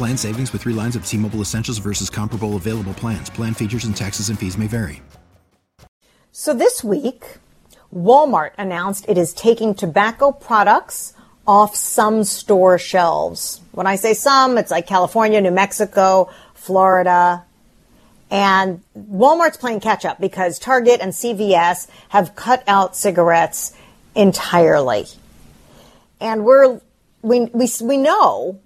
Plan savings with three lines of T Mobile Essentials versus comparable available plans. Plan features and taxes and fees may vary. So this week, Walmart announced it is taking tobacco products off some store shelves. When I say some, it's like California, New Mexico, Florida. And Walmart's playing catch up because Target and CVS have cut out cigarettes entirely. And we're, we, we, we know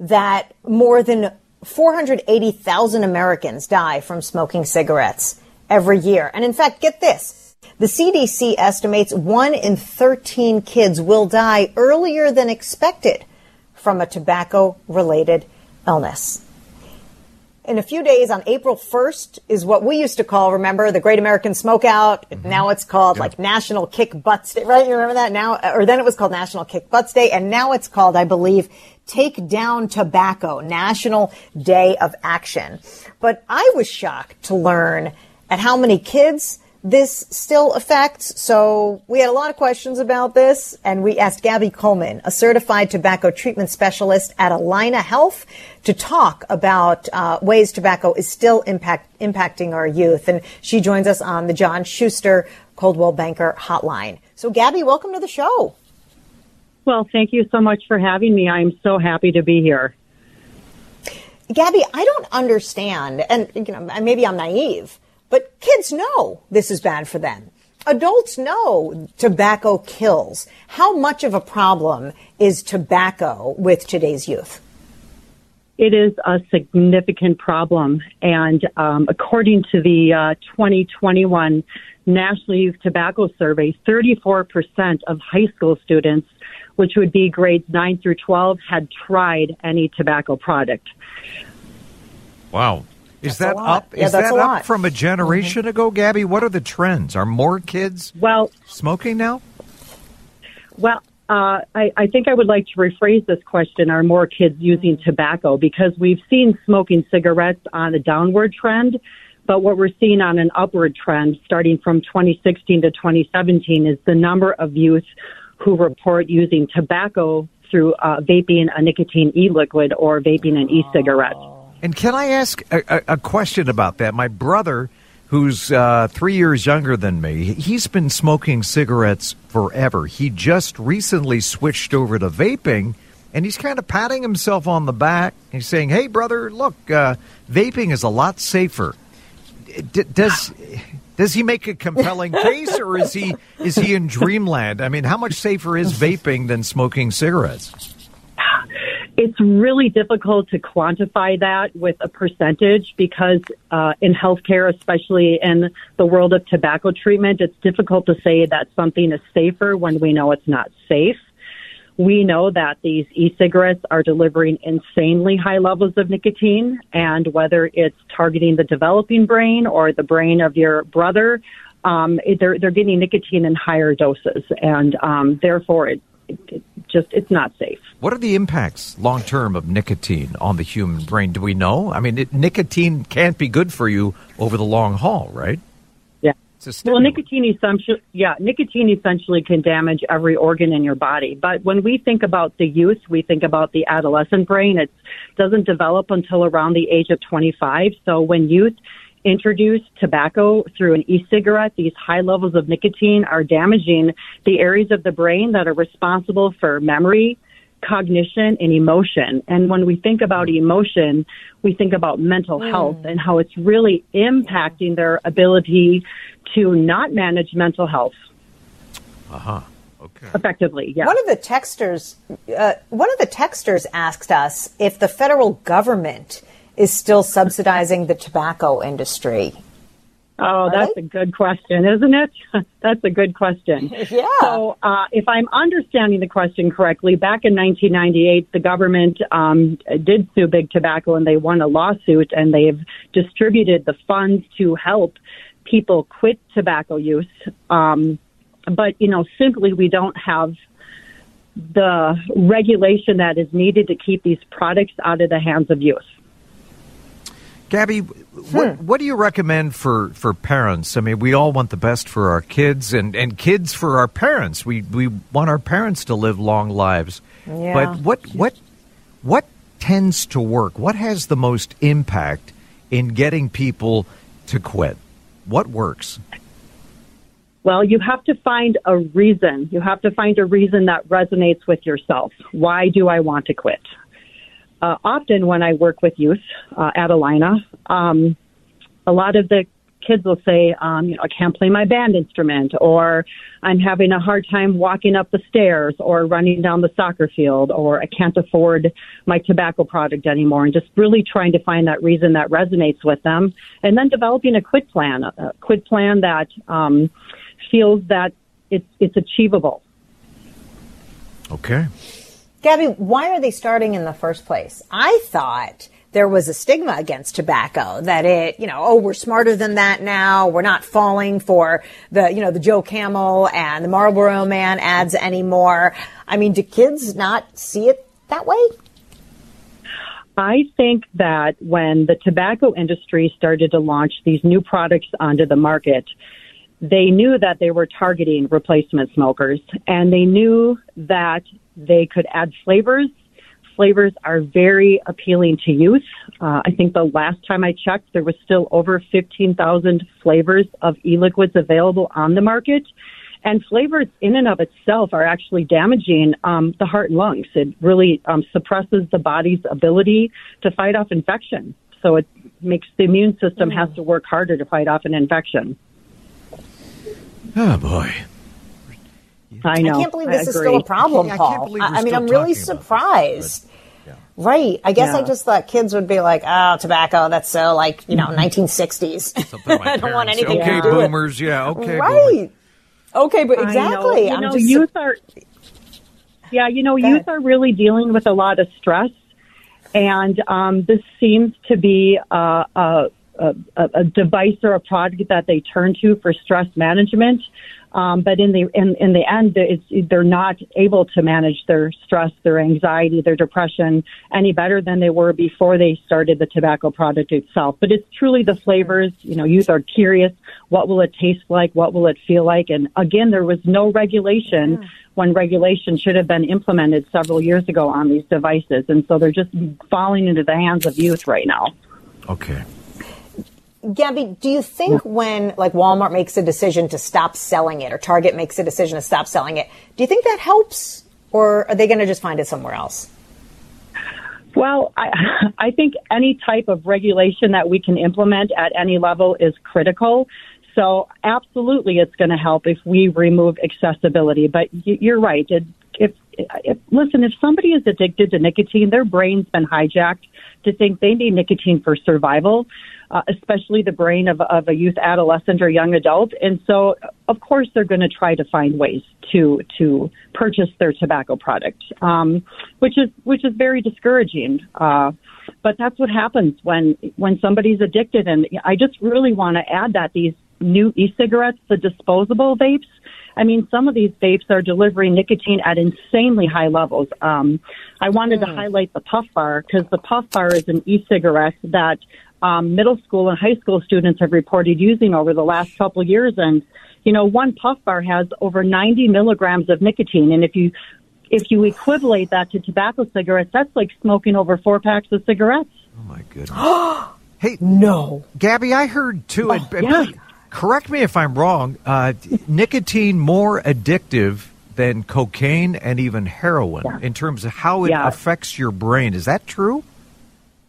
that more than 480,000 Americans die from smoking cigarettes every year. And in fact, get this. The CDC estimates one in 13 kids will die earlier than expected from a tobacco related illness. In a few days on April 1st is what we used to call, remember, the Great American Smokeout. Mm-hmm. Now it's called yep. like National Kick Butts Day, right? You remember that now? Or then it was called National Kick Butts Day. And now it's called, I believe, Take Down Tobacco, National Day of Action. But I was shocked to learn at how many kids this still affects. So we had a lot of questions about this, and we asked Gabby Coleman, a certified tobacco treatment specialist at Allina Health, to talk about uh, ways tobacco is still impact, impacting our youth. And she joins us on the John Schuster Coldwell Banker Hotline. So, Gabby, welcome to the show. Well, thank you so much for having me. I'm so happy to be here. Gabby, I don't understand, and you know, maybe I'm naive, but kids know this is bad for them. Adults know tobacco kills. How much of a problem is tobacco with today's youth? It is a significant problem, and um, according to the uh, 2021 National Youth Tobacco Survey, 34% of high school students which would be grades 9 through 12, had tried any tobacco product. Wow. Is that's that up? Yeah, is that up from a generation mm-hmm. ago, Gabby? What are the trends? Are more kids well smoking now? Well, uh, I, I, think I would like to rephrase this question: Are more kids using tobacco? Because we've seen smoking cigarettes on a downward trend, but what we're seeing on an upward trend, starting from 2016 to 2017, is the number of youth who report using tobacco through uh, vaping a nicotine e-liquid or vaping an e-cigarette. And can I ask a, a question about that? My brother, who's uh, three years younger than me, he's been smoking cigarettes forever. He just recently switched over to vaping, and he's kind of patting himself on the back. He's saying, "Hey, brother, look, uh, vaping is a lot safer." D- does does he make a compelling case, or is he is he in dreamland? I mean, how much safer is vaping than smoking cigarettes? It's really difficult to quantify that with a percentage because uh, in healthcare, especially in the world of tobacco treatment, it's difficult to say that something is safer when we know it's not safe. We know that these e-cigarettes are delivering insanely high levels of nicotine, and whether it's targeting the developing brain or the brain of your brother, um, they're they're getting nicotine in higher doses, and um, therefore it, it, it just it's not safe. What are the impacts long term of nicotine on the human brain? Do we know? I mean, it, nicotine can't be good for you over the long haul, right? Well, nicotine essentially, yeah, nicotine essentially can damage every organ in your body. But when we think about the youth, we think about the adolescent brain. It doesn't develop until around the age of 25. So when youth introduce tobacco through an e-cigarette, these high levels of nicotine are damaging the areas of the brain that are responsible for memory, cognition and emotion. And when we think about emotion, we think about mental mm. health and how it's really impacting their ability to not manage mental health Uh huh. Okay. effectively. Yeah. One of the texters, uh, one of the texters asked us if the federal government is still subsidizing the tobacco industry. Oh, that's they? a good question, isn't it? that's a good question. Yeah. So, uh, if I'm understanding the question correctly, back in 1998, the government um, did sue Big Tobacco and they won a lawsuit and they've distributed the funds to help people quit tobacco use. Um, but, you know, simply we don't have the regulation that is needed to keep these products out of the hands of youth. Gabby, what what do you recommend for, for parents? I mean, we all want the best for our kids, and, and kids for our parents. We we want our parents to live long lives. Yeah. But what what what tends to work? What has the most impact in getting people to quit? What works? Well, you have to find a reason. You have to find a reason that resonates with yourself. Why do I want to quit? Uh, often when I work with youth uh, um, a lot of the kids will say, um, you know, I can't play my band instrument, or I'm having a hard time walking up the stairs, or running down the soccer field, or I can't afford my tobacco product anymore, and just really trying to find that reason that resonates with them, and then developing a quit plan, a quit plan that um, feels that it's it's achievable. Okay. Gabby, why are they starting in the first place? I thought there was a stigma against tobacco that it, you know, oh, we're smarter than that now. We're not falling for the, you know, the Joe Camel and the Marlboro Man ads anymore. I mean, do kids not see it that way? I think that when the tobacco industry started to launch these new products onto the market, they knew that they were targeting replacement smokers and they knew that they could add flavors. Flavors are very appealing to youth. Uh, I think the last time I checked, there was still over 15,000 flavors of e-liquids available on the market. And flavors in and of itself are actually damaging um, the heart and lungs. It really um, suppresses the body's ability to fight off infection. So it makes the immune system has to work harder to fight off an infection. Oh boy. I know. I can't believe I this is agree. still a problem, I can't Paul. believe I, I mean, I'm really talking about this, surprised. but, Right. I guess I just thought kids would be like, oh, tobacco, that's so like, you know, 1960s. Something I don't want parents- anything okay, to do with boomers. Yeah. Okay. boomers. Right. Okay, but I know. exactly. You I'm know, just youth are. Yeah, you know, youth are really dealing with a lot of stress, and um, this seems to be uh, a, a, a device or a product that they turn to for stress management. Um, but in the in, in the end, it's, they're not able to manage their stress, their anxiety, their depression any better than they were before they started the tobacco product itself. But it's truly the flavors. You know, youth are curious. What will it taste like? What will it feel like? And again, there was no regulation when regulation should have been implemented several years ago on these devices, and so they're just falling into the hands of youth right now. Okay. Gabby, do you think when like Walmart makes a decision to stop selling it or Target makes a decision to stop selling it, do you think that helps or are they going to just find it somewhere else? Well, I, I think any type of regulation that we can implement at any level is critical. So absolutely, it's going to help if we remove accessibility. But you're right. It, if, listen, if somebody is addicted to nicotine, their brain's been hijacked to think they need nicotine for survival, uh, especially the brain of, of a youth adolescent or young adult. And so, of course, they're going to try to find ways to to purchase their tobacco product, um, which is which is very discouraging. Uh, but that's what happens when when somebody's addicted. And I just really want to add that these new e-cigarettes, the disposable vapes. I mean, some of these vapes are delivering nicotine at insanely high levels. Um, I wanted to highlight the Puff Bar because the Puff Bar is an e-cigarette that um, middle school and high school students have reported using over the last couple of years. And, you know, one Puff Bar has over 90 milligrams of nicotine. And if you if you equivalate that to tobacco cigarettes, that's like smoking over four packs of cigarettes. Oh my goodness. hey, No. Gabby, I heard too. Oh, and- and yeah. please correct me if I'm wrong. Uh, nicotine more addictive than cocaine and even heroin Yeah. in terms of how it Yeah. affects your brain. Is that true?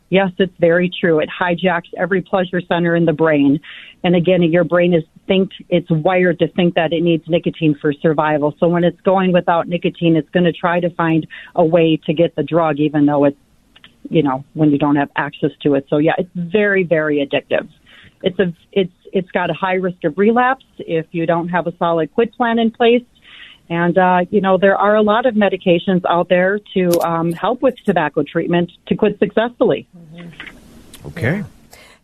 Yes, it's very true. It hijacks every pleasure center in the brain. And again, your brain is think it's wired to think that it needs nicotine for survival. So when it's going without nicotine, it's going to try to find a way to get the drug, even though it's, you know, when you don't have access to it. So yeah, it's very, very addictive. It's a, it's, it's got a high risk of relapse if you don't have a solid quit plan in place. And, uh, you know, there are a lot of medications out there to um, help with tobacco treatment to quit successfully. Okay.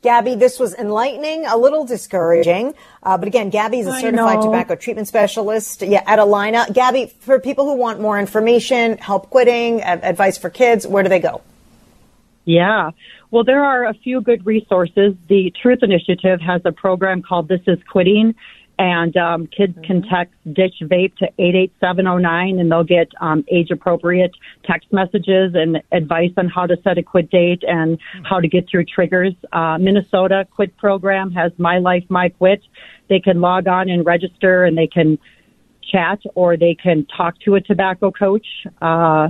Gabby, this was enlightening, a little discouraging. Uh, but again, Gabby is a certified tobacco treatment specialist yeah, at Allina. Gabby, for people who want more information, help quitting, a- advice for kids, where do they go? Yeah. Well, there are a few good resources. The Truth Initiative has a program called This Is Quitting, and um, kids can text Ditch Vape to 88709, and they'll get um, age appropriate text messages and advice on how to set a quit date and how to get through triggers. Uh, Minnesota Quit Program has My Life, My Quit. They can log on and register, and they can chat or they can talk to a tobacco coach. Uh,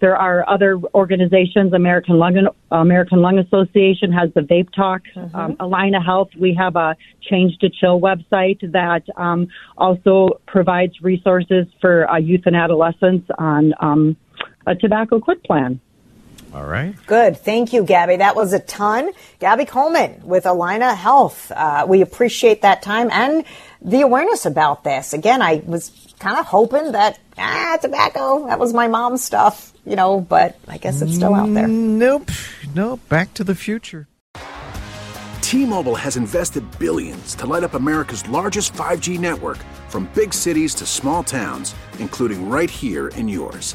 there are other organizations. American Lung American Lung Association has the Vape Talk. Um, Allina Health. We have a Change to Chill website that um, also provides resources for uh, youth and adolescents on um, a tobacco quit plan. All right. Good. Thank you, Gabby. That was a ton. Gabby Coleman with Allina Health. Uh, we appreciate that time and the awareness about this. Again, I was kind of hoping that, ah, tobacco, that was my mom's stuff, you know, but I guess it's still out there. Nope. Nope. Back to the future. T-Mobile has invested billions to light up America's largest 5G network from big cities to small towns, including right here in yours.